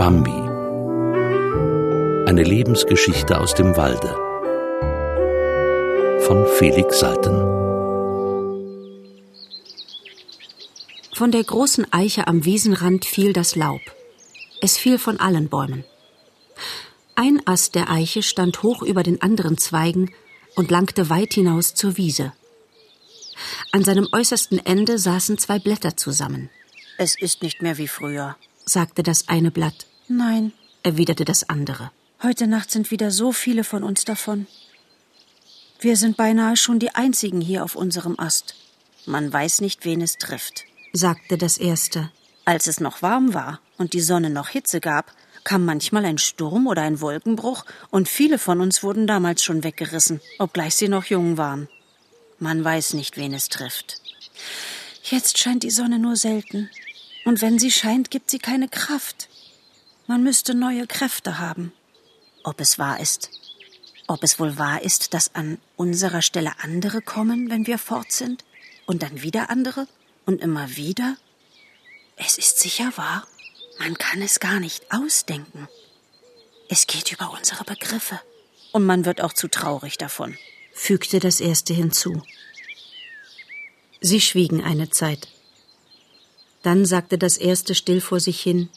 Bambi. Eine Lebensgeschichte aus dem Walde. Von Felix Salten. Von der großen Eiche am Wiesenrand fiel das Laub. Es fiel von allen Bäumen. Ein Ast der Eiche stand hoch über den anderen Zweigen und langte weit hinaus zur Wiese. An seinem äußersten Ende saßen zwei Blätter zusammen. Es ist nicht mehr wie früher, sagte das eine Blatt. Nein, erwiderte das andere. Heute Nacht sind wieder so viele von uns davon. Wir sind beinahe schon die einzigen hier auf unserem Ast. Man weiß nicht, wen es trifft, sagte das erste. Als es noch warm war und die Sonne noch Hitze gab, kam manchmal ein Sturm oder ein Wolkenbruch, und viele von uns wurden damals schon weggerissen, obgleich sie noch jung waren. Man weiß nicht, wen es trifft. Jetzt scheint die Sonne nur selten, und wenn sie scheint, gibt sie keine Kraft. Man müsste neue Kräfte haben. Ob es wahr ist? Ob es wohl wahr ist, dass an unserer Stelle andere kommen, wenn wir fort sind? Und dann wieder andere? Und immer wieder? Es ist sicher wahr. Man kann es gar nicht ausdenken. Es geht über unsere Begriffe. Und man wird auch zu traurig davon, fügte das erste hinzu. Sie schwiegen eine Zeit. Dann sagte das erste still vor sich hin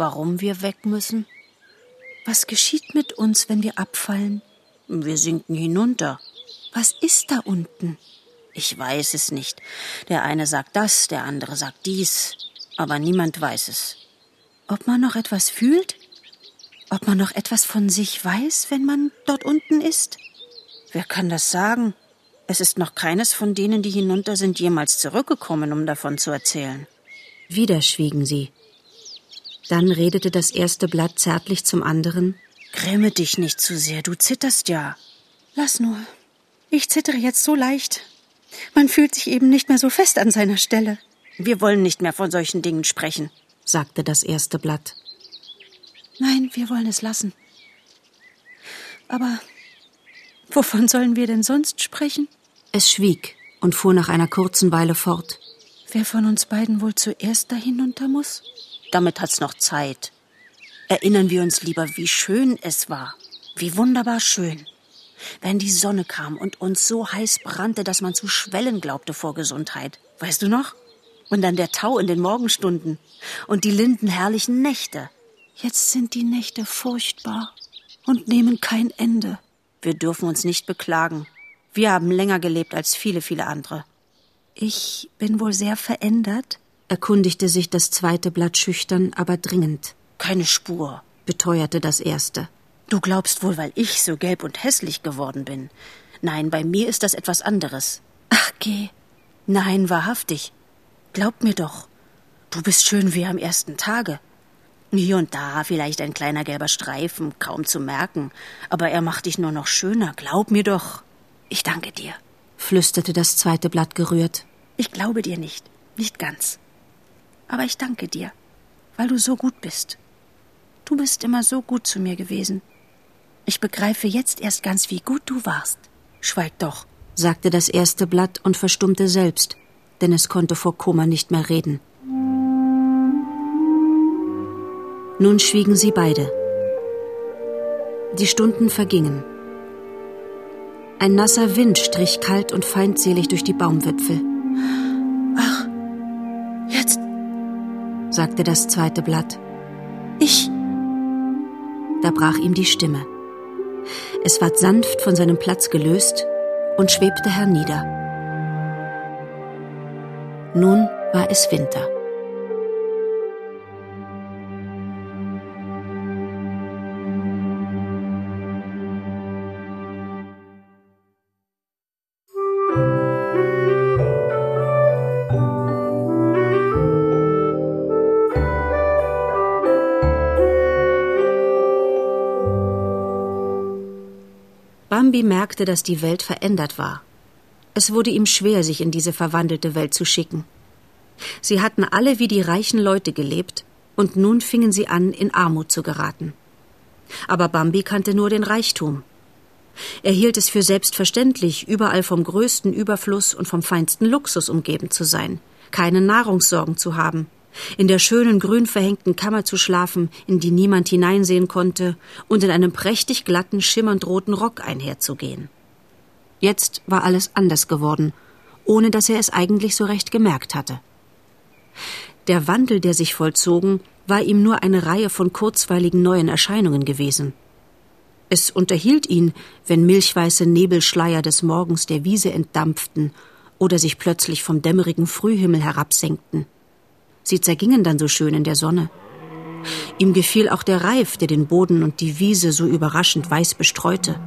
Warum wir weg müssen? Was geschieht mit uns, wenn wir abfallen? Wir sinken hinunter. Was ist da unten? Ich weiß es nicht. Der eine sagt das, der andere sagt dies, aber niemand weiß es. Ob man noch etwas fühlt? Ob man noch etwas von sich weiß, wenn man dort unten ist? Wer kann das sagen? Es ist noch keines von denen, die hinunter sind, jemals zurückgekommen, um davon zu erzählen. Wieder schwiegen sie. Dann redete das erste Blatt zärtlich zum anderen. Gräme dich nicht zu sehr, du zitterst ja. Lass nur. Ich zittere jetzt so leicht. Man fühlt sich eben nicht mehr so fest an seiner Stelle. Wir wollen nicht mehr von solchen Dingen sprechen sagte das erste Blatt. Nein, wir wollen es lassen. Aber wovon sollen wir denn sonst sprechen? Es schwieg und fuhr nach einer kurzen Weile fort. Wer von uns beiden wohl zuerst da hinunter muss? Damit hat's noch Zeit. Erinnern wir uns lieber, wie schön es war. Wie wunderbar schön. Wenn die Sonne kam und uns so heiß brannte, dass man zu schwellen glaubte vor Gesundheit. Weißt du noch? Und dann der Tau in den Morgenstunden und die lindenherrlichen Nächte. Jetzt sind die Nächte furchtbar und nehmen kein Ende. Wir dürfen uns nicht beklagen. Wir haben länger gelebt als viele, viele andere. Ich bin wohl sehr verändert, erkundigte sich das zweite Blatt schüchtern, aber dringend. Keine Spur, beteuerte das erste. Du glaubst wohl, weil ich so gelb und hässlich geworden bin. Nein, bei mir ist das etwas anderes. Ach, geh. Nein, wahrhaftig. Glaub mir doch, du bist schön wie am ersten Tage. Hier und da vielleicht ein kleiner gelber Streifen, kaum zu merken, aber er macht dich nur noch schöner, glaub mir doch. Ich danke dir, flüsterte das zweite Blatt gerührt. Ich glaube dir nicht, nicht ganz. Aber ich danke dir, weil du so gut bist. Du bist immer so gut zu mir gewesen. Ich begreife jetzt erst ganz, wie gut du warst. Schweig doch, sagte das erste Blatt und verstummte selbst, denn es konnte vor Kummer nicht mehr reden. Nun schwiegen sie beide. Die Stunden vergingen. Ein nasser Wind strich kalt und feindselig durch die Baumwipfel. Sagte das zweite Blatt. Ich. Da brach ihm die Stimme. Es ward sanft von seinem Platz gelöst und schwebte hernieder. Nun war es Winter. Bambi merkte, dass die Welt verändert war. Es wurde ihm schwer, sich in diese verwandelte Welt zu schicken. Sie hatten alle wie die reichen Leute gelebt, und nun fingen sie an, in Armut zu geraten. Aber Bambi kannte nur den Reichtum. Er hielt es für selbstverständlich, überall vom größten Überfluss und vom feinsten Luxus umgeben zu sein, keine Nahrungssorgen zu haben, in der schönen grün verhängten Kammer zu schlafen, in die niemand hineinsehen konnte, und in einem prächtig glatten, schimmernd roten Rock einherzugehen. Jetzt war alles anders geworden, ohne dass er es eigentlich so recht gemerkt hatte. Der Wandel, der sich vollzogen, war ihm nur eine Reihe von kurzweiligen neuen Erscheinungen gewesen. Es unterhielt ihn, wenn milchweiße Nebelschleier des Morgens der Wiese entdampften oder sich plötzlich vom dämmerigen Frühhimmel herabsenkten. Sie zergingen dann so schön in der Sonne. Ihm gefiel auch der Reif, der den Boden und die Wiese so überraschend weiß bestreute.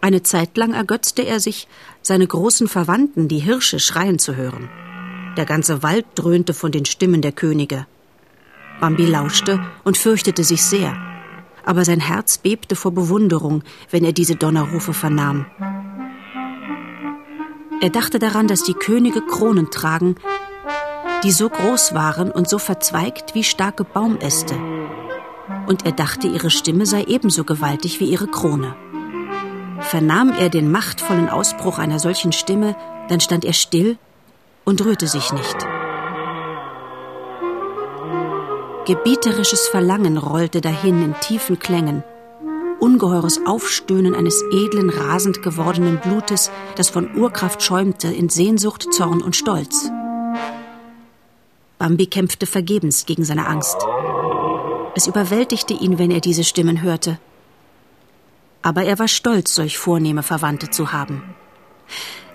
Eine Zeit lang ergötzte er sich, seine großen Verwandten, die Hirsche, schreien zu hören. Der ganze Wald dröhnte von den Stimmen der Könige. Bambi lauschte und fürchtete sich sehr, aber sein Herz bebte vor Bewunderung, wenn er diese Donnerrufe vernahm. Er dachte daran, dass die Könige Kronen tragen, die so groß waren und so verzweigt wie starke Baumäste. Und er dachte, ihre Stimme sei ebenso gewaltig wie ihre Krone. Vernahm er den machtvollen Ausbruch einer solchen Stimme, dann stand er still und rührte sich nicht. Gebieterisches Verlangen rollte dahin in tiefen Klängen, ungeheures Aufstöhnen eines edlen, rasend gewordenen Blutes, das von Urkraft schäumte in Sehnsucht, Zorn und Stolz. Bambi kämpfte vergebens gegen seine Angst. Es überwältigte ihn, wenn er diese Stimmen hörte. Aber er war stolz, solch vornehme Verwandte zu haben.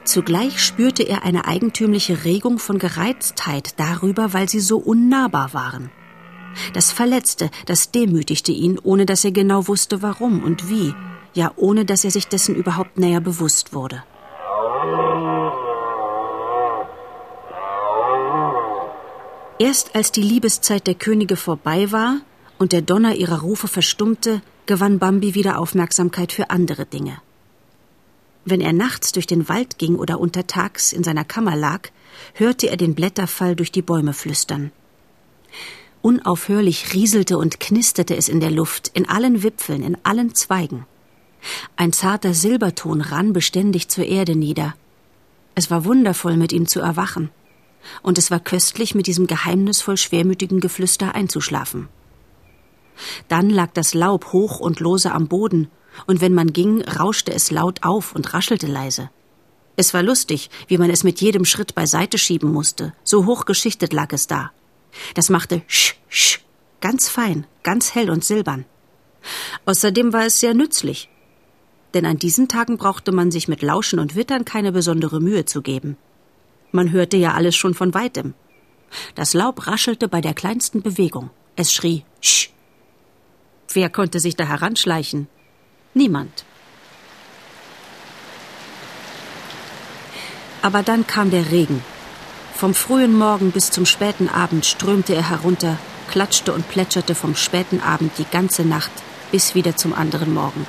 Zugleich spürte er eine eigentümliche Regung von Gereiztheit darüber, weil sie so unnahbar waren. Das verletzte, das demütigte ihn, ohne dass er genau wusste, warum und wie, ja ohne dass er sich dessen überhaupt näher bewusst wurde. Erst als die Liebeszeit der Könige vorbei war und der Donner ihrer Rufe verstummte, gewann Bambi wieder Aufmerksamkeit für andere Dinge. Wenn er nachts durch den Wald ging oder untertags in seiner Kammer lag, hörte er den Blätterfall durch die Bäume flüstern. Unaufhörlich rieselte und knisterte es in der Luft, in allen Wipfeln, in allen Zweigen. Ein zarter Silberton rann beständig zur Erde nieder. Es war wundervoll, mit ihm zu erwachen und es war köstlich, mit diesem geheimnisvoll schwermütigen Geflüster einzuschlafen. Dann lag das Laub hoch und lose am Boden, und wenn man ging, rauschte es laut auf und raschelte leise. Es war lustig, wie man es mit jedem Schritt beiseite schieben musste, so hochgeschichtet lag es da. Das machte sch, sch, ganz fein, ganz hell und silbern. Außerdem war es sehr nützlich, denn an diesen Tagen brauchte man sich mit Lauschen und Wittern keine besondere Mühe zu geben. Man hörte ja alles schon von weitem. Das Laub raschelte bei der kleinsten Bewegung. Es schrie Sch. Wer konnte sich da heranschleichen? Niemand. Aber dann kam der Regen. Vom frühen Morgen bis zum späten Abend strömte er herunter, klatschte und plätscherte vom späten Abend die ganze Nacht bis wieder zum anderen Morgen,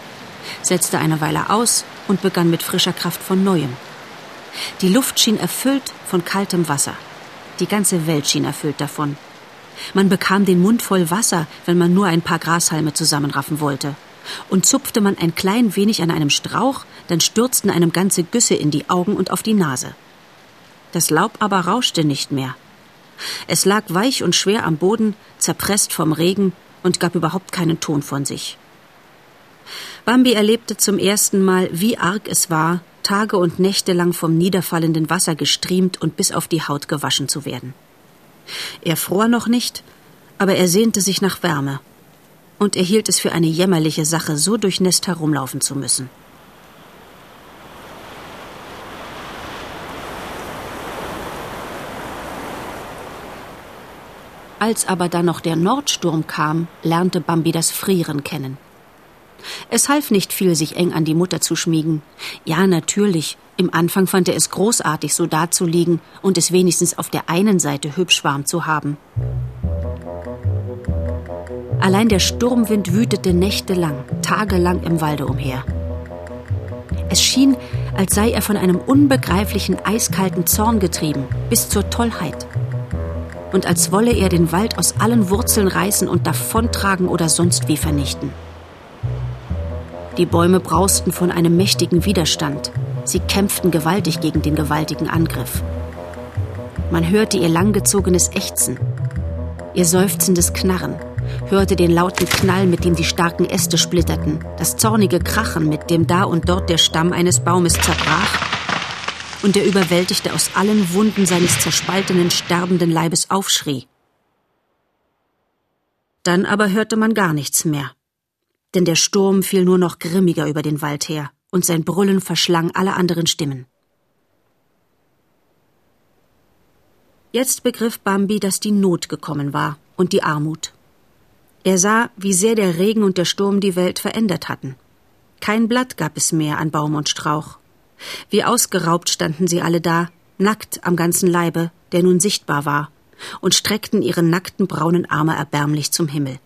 setzte eine Weile aus und begann mit frischer Kraft von neuem. Die Luft schien erfüllt von kaltem Wasser. Die ganze Welt schien erfüllt davon. Man bekam den Mund voll Wasser, wenn man nur ein paar Grashalme zusammenraffen wollte. Und zupfte man ein klein wenig an einem Strauch, dann stürzten einem ganze Güsse in die Augen und auf die Nase. Das Laub aber rauschte nicht mehr. Es lag weich und schwer am Boden, zerpresst vom Regen und gab überhaupt keinen Ton von sich. Bambi erlebte zum ersten Mal, wie arg es war, Tage und Nächte lang vom niederfallenden Wasser gestriemt und bis auf die Haut gewaschen zu werden. Er fror noch nicht, aber er sehnte sich nach Wärme, und er hielt es für eine jämmerliche Sache, so durchnässt herumlaufen zu müssen. Als aber dann noch der Nordsturm kam, lernte Bambi das Frieren kennen. Es half nicht viel, sich eng an die Mutter zu schmiegen. Ja, natürlich. Im Anfang fand er es großartig, so dazuliegen und es wenigstens auf der einen Seite hübsch warm zu haben. Allein der Sturmwind wütete nächtelang, tagelang im Walde umher. Es schien, als sei er von einem unbegreiflichen eiskalten Zorn getrieben, bis zur Tollheit. Und als wolle er den Wald aus allen Wurzeln reißen und davontragen oder sonst wie vernichten. Die Bäume brausten von einem mächtigen Widerstand. Sie kämpften gewaltig gegen den gewaltigen Angriff. Man hörte ihr langgezogenes Ächzen, ihr seufzendes Knarren, hörte den lauten Knall, mit dem die starken Äste splitterten, das zornige Krachen, mit dem da und dort der Stamm eines Baumes zerbrach, und der Überwältigte aus allen Wunden seines zerspaltenen, sterbenden Leibes aufschrie. Dann aber hörte man gar nichts mehr, denn der Sturm fiel nur noch grimmiger über den Wald her, und sein Brüllen verschlang alle anderen Stimmen. Jetzt begriff Bambi, dass die Not gekommen war und die Armut. Er sah, wie sehr der Regen und der Sturm die Welt verändert hatten. Kein Blatt gab es mehr an Baum und Strauch. Wie ausgeraubt standen sie alle da, nackt am ganzen Leibe, der nun sichtbar war, und streckten ihre nackten braunen Arme erbärmlich zum Himmel.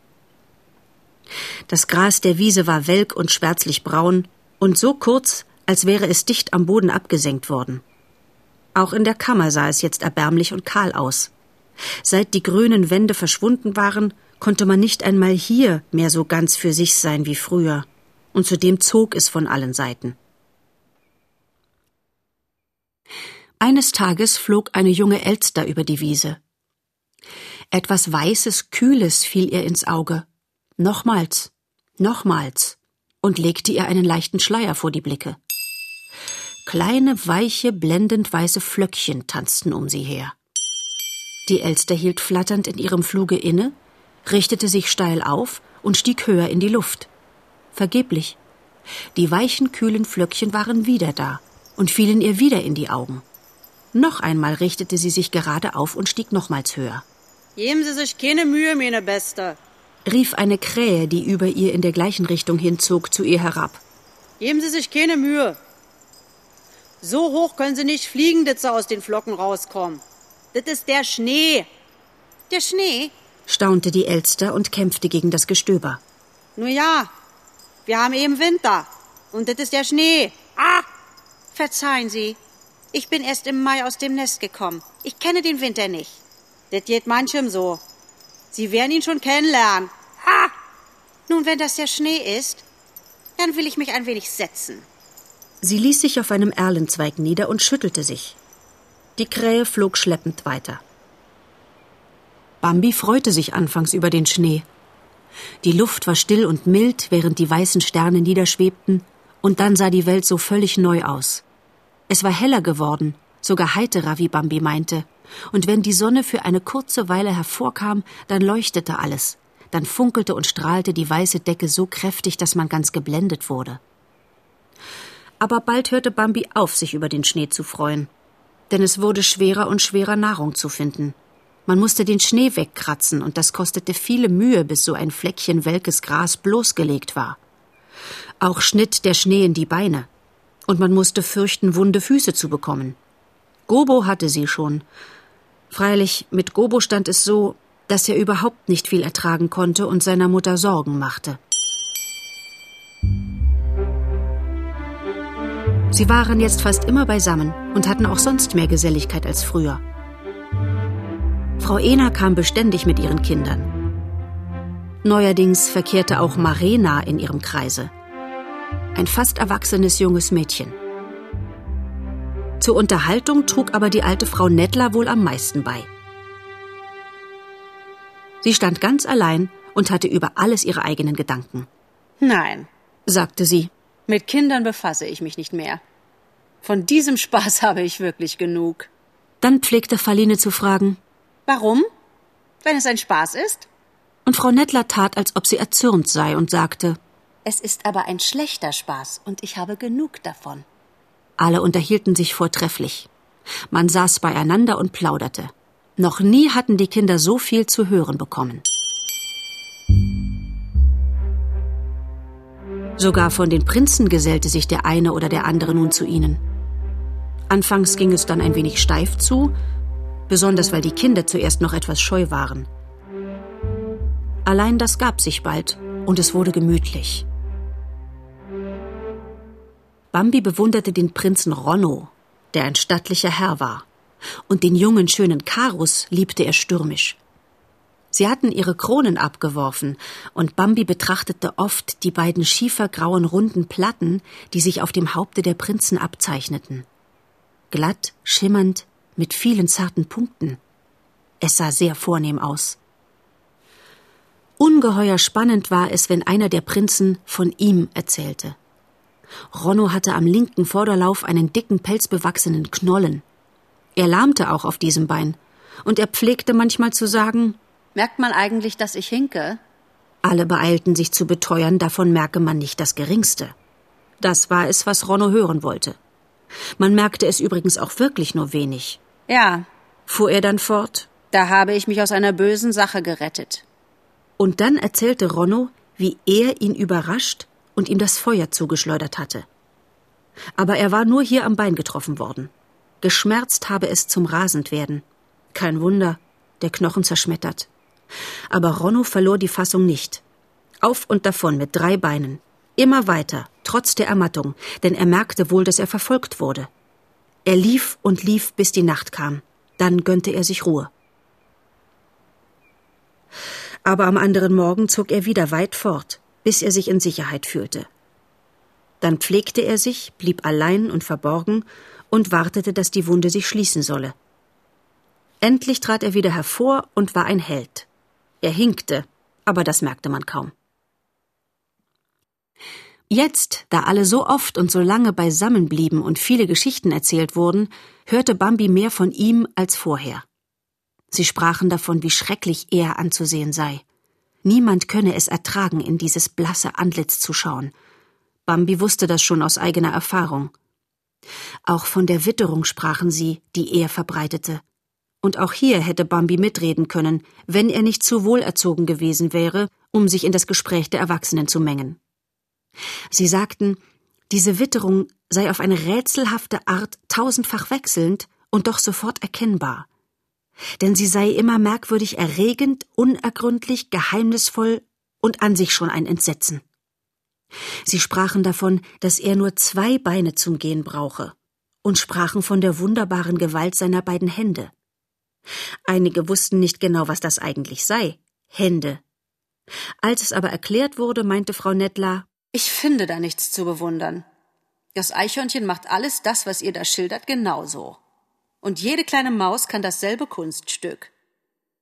Das Gras der Wiese war welk und schwärzlich braun und so kurz, als wäre es dicht am Boden abgesenkt worden. Auch in der Kammer sah es jetzt erbärmlich und kahl aus. Seit die grünen Wände verschwunden waren, konnte man nicht einmal hier mehr so ganz für sich sein wie früher, und zudem zog es von allen Seiten. Eines Tages flog eine junge Elster über die Wiese. Etwas Weißes, Kühles fiel ihr ins Auge. Nochmals, nochmals, und legte ihr einen leichten Schleier vor die Blicke. Kleine, weiche, blendend weiße Flöckchen tanzten um sie her. Die Elster hielt flatternd in ihrem Fluge inne, richtete sich steil auf und stieg höher in die Luft. Vergeblich. Die weichen, kühlen Flöckchen waren wieder da und fielen ihr wieder in die Augen. Noch einmal richtete sie sich gerade auf und stieg nochmals höher. Geben Sie sich keine Mühe, meine Beste, rief eine Krähe, die über ihr in der gleichen Richtung hinzog, zu ihr herab. Geben Sie sich keine Mühe. So hoch können Sie nicht fliegen, dass Sie aus den Flocken rauskommen. Das ist der Schnee. Der Schnee? staunte die Elster und kämpfte gegen das Gestöber. Nur ja, wir haben eben Winter. Und das ist der Schnee. Ah! Verzeihen Sie. Ich bin erst im Mai aus dem Nest gekommen. Ich kenne den Winter nicht. Das geht manchem so. Sie werden ihn schon kennenlernen. Ha! Nun, wenn das der Schnee ist, dann will ich mich ein wenig setzen. Sie ließ sich auf einem Erlenzweig nieder und schüttelte sich. Die Krähe flog schleppend weiter. Bambi freute sich anfangs über den Schnee. Die Luft war still und mild, während die weißen Sterne niederschwebten, und dann sah die Welt so völlig neu aus. Es war heller geworden, sogar heiterer, wie Bambi meinte, und wenn die Sonne für eine kurze Weile hervorkam, dann leuchtete alles, dann funkelte und strahlte die weiße Decke so kräftig, dass man ganz geblendet wurde. Aber bald hörte Bambi auf, sich über den Schnee zu freuen, denn es wurde schwerer und schwerer Nahrung zu finden. Man musste den Schnee wegkratzen, und das kostete viele Mühe, bis so ein Fleckchen welkes Gras bloßgelegt war. Auch schnitt der Schnee in die Beine, und man musste fürchten, wunde Füße zu bekommen. Gobo hatte sie schon. Freilich, mit Gobo stand es so, dass er überhaupt nicht viel ertragen konnte und seiner Mutter Sorgen machte. Sie waren jetzt fast immer beisammen und hatten auch sonst mehr Geselligkeit als früher. Frau Ena kam beständig mit ihren Kindern. Neuerdings verkehrte auch Marena in ihrem Kreise. Ein fast erwachsenes junges Mädchen. Zur Unterhaltung trug aber die alte Frau Nettler wohl am meisten bei. Sie stand ganz allein und hatte über alles ihre eigenen Gedanken. Nein, sagte sie. Mit Kindern befasse ich mich nicht mehr. Von diesem Spaß habe ich wirklich genug. Dann pflegte Faline zu fragen, Warum? Wenn es ein Spaß ist? Und Frau Nettler tat, als ob sie erzürnt sei und sagte, Es ist aber ein schlechter Spaß und ich habe genug davon. Alle unterhielten sich vortrefflich. Man saß beieinander und plauderte. Noch nie hatten die Kinder so viel zu hören bekommen. Sogar von den Prinzen gesellte sich der eine oder der andere nun zu ihnen. Anfangs ging es dann ein wenig steif zu, besonders weil die Kinder zuerst noch etwas scheu waren. Allein das gab sich bald und es wurde gemütlich. Bambi bewunderte den Prinzen Ronno, der ein stattlicher Herr war, und den jungen, schönen Karus liebte er stürmisch. Sie hatten ihre Kronen abgeworfen, und Bambi betrachtete oft die beiden schiefergrauen runden Platten, die sich auf dem Haupte der Prinzen abzeichneten. Glatt, schimmernd, mit vielen zarten Punkten. Es sah sehr vornehm aus. Ungeheuer spannend war es, wenn einer der Prinzen von ihm erzählte. Ronno hatte am linken Vorderlauf einen dicken, pelzbewachsenen Knollen. Er lahmte auch auf diesem Bein, und er pflegte manchmal zu sagen Merkt man eigentlich, dass ich hinke? Alle beeilten sich zu beteuern, davon merke man nicht das Geringste. Das war es, was Ronno hören wollte. Man merkte es übrigens auch wirklich nur wenig. Ja, fuhr er dann fort. Da habe ich mich aus einer bösen Sache gerettet. Und dann erzählte Ronno, wie er ihn überrascht und ihm das Feuer zugeschleudert hatte. Aber er war nur hier am Bein getroffen worden. Geschmerzt habe es zum Rasendwerden. Kein Wunder, der Knochen zerschmettert. Aber Ronno verlor die Fassung nicht. Auf und davon mit drei Beinen. Immer weiter, trotz der Ermattung, denn er merkte wohl, dass er verfolgt wurde. Er lief und lief, bis die Nacht kam. Dann gönnte er sich Ruhe. Aber am anderen Morgen zog er wieder weit fort, bis er sich in Sicherheit fühlte. Dann pflegte er sich, blieb allein und verborgen und wartete, dass die Wunde sich schließen solle. Endlich trat er wieder hervor und war ein Held. Er hinkte, aber das merkte man kaum. Jetzt, da alle so oft und so lange beisammen blieben und viele Geschichten erzählt wurden, hörte Bambi mehr von ihm als vorher. Sie sprachen davon, wie schrecklich er anzusehen sei. Niemand könne es ertragen, in dieses blasse Antlitz zu schauen. Bambi wusste das schon aus eigener Erfahrung. Auch von der Witterung sprachen sie, die er verbreitete. Und auch hier hätte Bambi mitreden können, wenn er nicht zu wohlerzogen gewesen wäre, um sich in das Gespräch der Erwachsenen zu mengen. Sie sagten, diese Witterung sei auf eine rätselhafte Art tausendfach wechselnd und doch sofort erkennbar. Denn sie sei immer merkwürdig erregend, unergründlich, geheimnisvoll und an sich schon ein Entsetzen. Sie sprachen davon, dass er nur zwei Beine zum Gehen brauche, und sprachen von der wunderbaren Gewalt seiner beiden Hände. Einige wussten nicht genau, was das eigentlich sei. Hände. Als es aber erklärt wurde, meinte Frau Nettler, Ich finde da nichts zu bewundern. Das Eichhörnchen macht alles das, was ihr da schildert, genauso. Und jede kleine Maus kann dasselbe Kunststück.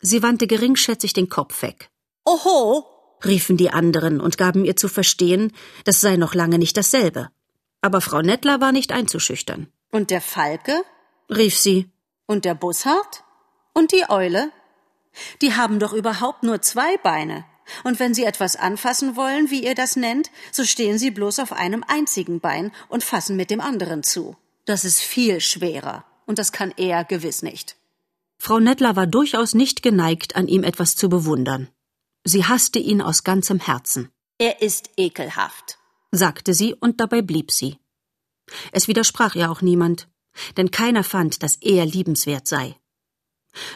Sie wandte geringschätzig den Kopf weg. Oho, riefen die anderen und gaben ihr zu verstehen, das sei noch lange nicht dasselbe. Aber Frau Nettler war nicht einzuschüchtern. Und der Falke? rief sie. Und der Bussard? Und die Eule? Die haben doch überhaupt nur zwei Beine. Und wenn sie etwas anfassen wollen, wie ihr das nennt, so stehen sie bloß auf einem einzigen Bein und fassen mit dem anderen zu. Das ist viel schwerer. Und das kann er gewiss nicht. Frau Nettler war durchaus nicht geneigt, an ihm etwas zu bewundern. Sie hasste ihn aus ganzem Herzen. Er ist ekelhaft, sagte sie, und dabei blieb sie. Es widersprach ihr auch niemand, denn keiner fand, dass er liebenswert sei.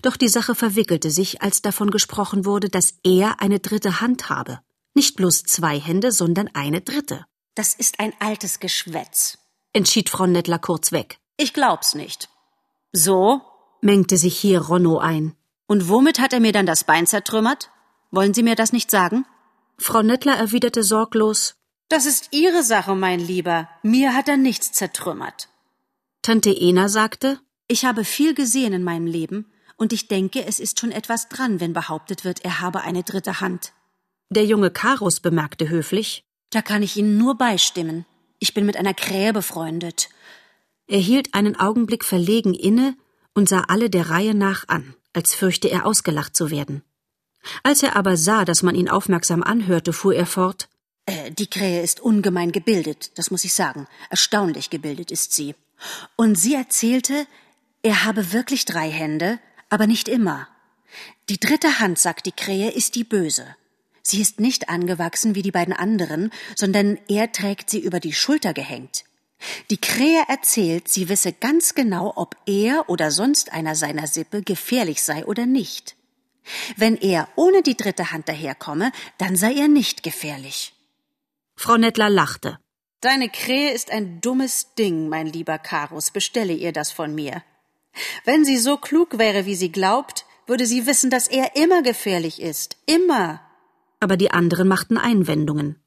Doch die Sache verwickelte sich, als davon gesprochen wurde, dass er eine dritte Hand habe. Nicht bloß zwei Hände, sondern eine dritte. Das ist ein altes Geschwätz, entschied Frau Nettler kurz weg. Ich glaub's nicht. So? mengte sich hier Ronno ein. Und womit hat er mir dann das Bein zertrümmert? Wollen Sie mir das nicht sagen? Frau Nettler erwiderte sorglos. Das ist Ihre Sache, mein Lieber. Mir hat er nichts zertrümmert. Tante Ena sagte, ich habe viel gesehen in meinem Leben, und ich denke, es ist schon etwas dran, wenn behauptet wird, er habe eine dritte Hand. Der junge Karus bemerkte höflich, da kann ich Ihnen nur beistimmen. Ich bin mit einer Krähe befreundet. Er hielt einen Augenblick verlegen inne und sah alle der Reihe nach an, als fürchte er ausgelacht zu werden. Als er aber sah, dass man ihn aufmerksam anhörte, fuhr er fort äh, Die Krähe ist ungemein gebildet, das muss ich sagen. Erstaunlich gebildet ist sie. Und sie erzählte, er habe wirklich drei Hände, aber nicht immer. Die dritte Hand, sagt die Krähe, ist die böse. Sie ist nicht angewachsen wie die beiden anderen, sondern er trägt sie über die Schulter gehängt. Die Krähe erzählt, sie wisse ganz genau, ob er oder sonst einer seiner Sippe gefährlich sei oder nicht. Wenn er ohne die dritte Hand daherkomme, dann sei er nicht gefährlich. Frau Nettler lachte. Deine Krähe ist ein dummes Ding, mein lieber Karus, bestelle ihr das von mir. Wenn sie so klug wäre, wie sie glaubt, würde sie wissen, dass er immer gefährlich ist. Immer. Aber die anderen machten Einwendungen.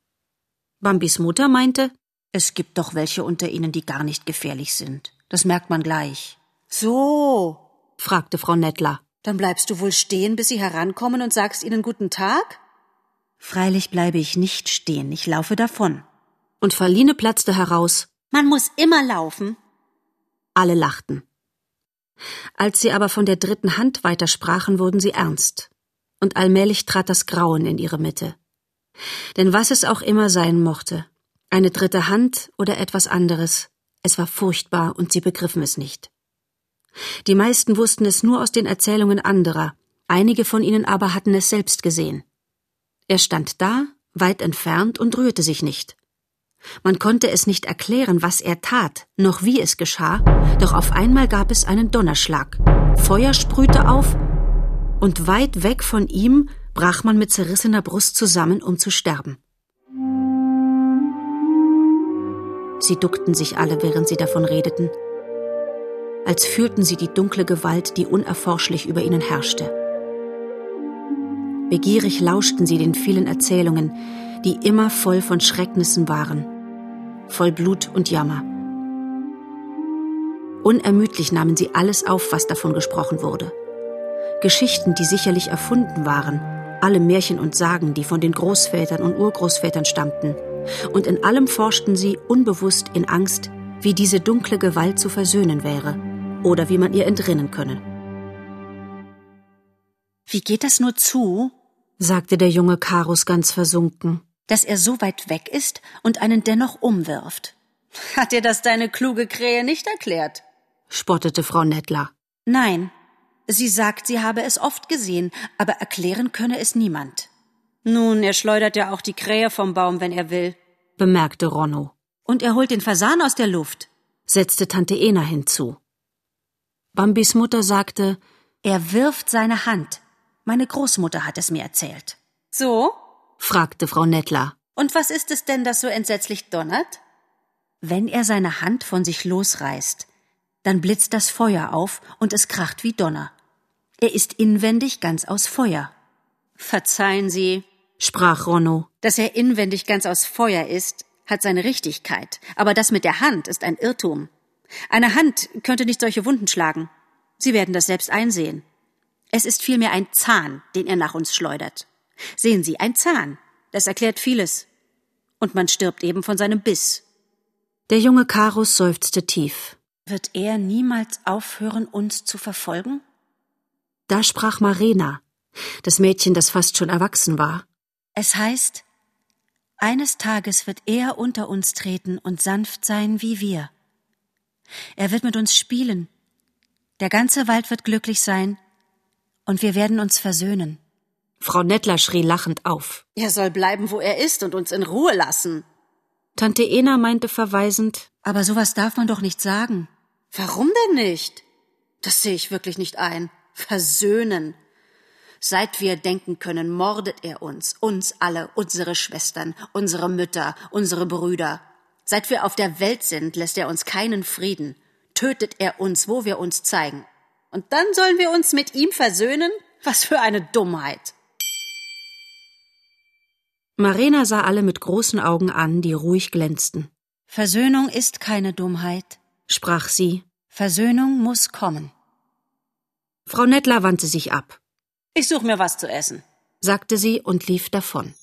Bambis Mutter meinte, es gibt doch welche unter ihnen, die gar nicht gefährlich sind. Das merkt man gleich. So, fragte Frau Nettler. Dann bleibst du wohl stehen, bis sie herankommen und sagst ihnen guten Tag? Freilich bleibe ich nicht stehen, ich laufe davon. Und Verline platzte heraus. Man muss immer laufen. Alle lachten. Als sie aber von der dritten Hand weitersprachen, wurden sie ernst. Und allmählich trat das Grauen in ihre Mitte. Denn was es auch immer sein mochte, eine dritte Hand oder etwas anderes, es war furchtbar und sie begriffen es nicht. Die meisten wussten es nur aus den Erzählungen anderer, einige von ihnen aber hatten es selbst gesehen. Er stand da, weit entfernt und rührte sich nicht. Man konnte es nicht erklären, was er tat, noch wie es geschah, doch auf einmal gab es einen Donnerschlag. Feuer sprühte auf, und weit weg von ihm brach man mit zerrissener Brust zusammen, um zu sterben. Sie duckten sich alle, während sie davon redeten, als fühlten sie die dunkle Gewalt, die unerforschlich über ihnen herrschte. Begierig lauschten sie den vielen Erzählungen, die immer voll von Schrecknissen waren, voll Blut und Jammer. Unermüdlich nahmen sie alles auf, was davon gesprochen wurde. Geschichten, die sicherlich erfunden waren, alle Märchen und Sagen, die von den Großvätern und Urgroßvätern stammten, und in allem forschten sie unbewusst in Angst, wie diese dunkle Gewalt zu versöhnen wäre oder wie man ihr entrinnen könne. Wie geht das nur zu? sagte der junge Karus ganz versunken. Dass er so weit weg ist und einen dennoch umwirft. Hat dir das deine kluge Krähe nicht erklärt? spottete Frau Nettler. Nein. Sie sagt, sie habe es oft gesehen, aber erklären könne es niemand. Nun, er schleudert ja auch die Krähe vom Baum, wenn er will, bemerkte Ronno. Und er holt den Fasan aus der Luft, setzte Tante Ena hinzu. Bambis Mutter sagte, er wirft seine Hand. Meine Großmutter hat es mir erzählt. So? fragte Frau Nettler. Und was ist es denn, das so entsetzlich donnert? Wenn er seine Hand von sich losreißt, dann blitzt das Feuer auf und es kracht wie Donner. Er ist inwendig ganz aus Feuer. Verzeihen Sie, sprach Ronno, dass er inwendig ganz aus Feuer ist, hat seine Richtigkeit, aber das mit der Hand ist ein Irrtum. Eine Hand könnte nicht solche Wunden schlagen. Sie werden das selbst einsehen. Es ist vielmehr ein Zahn, den er nach uns schleudert. Sehen Sie, ein Zahn. Das erklärt vieles. Und man stirbt eben von seinem Biss. Der junge Karus seufzte tief. Wird er niemals aufhören, uns zu verfolgen? Da sprach Marena, das Mädchen, das fast schon erwachsen war. Es heißt, eines Tages wird er unter uns treten und sanft sein wie wir. Er wird mit uns spielen. Der ganze Wald wird glücklich sein, und wir werden uns versöhnen. Frau Nettler schrie lachend auf. Er soll bleiben, wo er ist, und uns in Ruhe lassen. Tante Ena meinte verweisend, aber sowas darf man doch nicht sagen. Warum denn nicht? Das sehe ich wirklich nicht ein. Versöhnen. Seit wir denken können, mordet er uns, uns alle, unsere Schwestern, unsere Mütter, unsere Brüder. Seit wir auf der Welt sind, lässt er uns keinen Frieden, tötet er uns, wo wir uns zeigen. Und dann sollen wir uns mit ihm versöhnen? Was für eine Dummheit. Marina sah alle mit großen Augen an, die ruhig glänzten. Versöhnung ist keine Dummheit, sprach sie. Versöhnung muss kommen. Frau Nettler wandte sich ab. Ich such mir was zu essen, sagte sie und lief davon.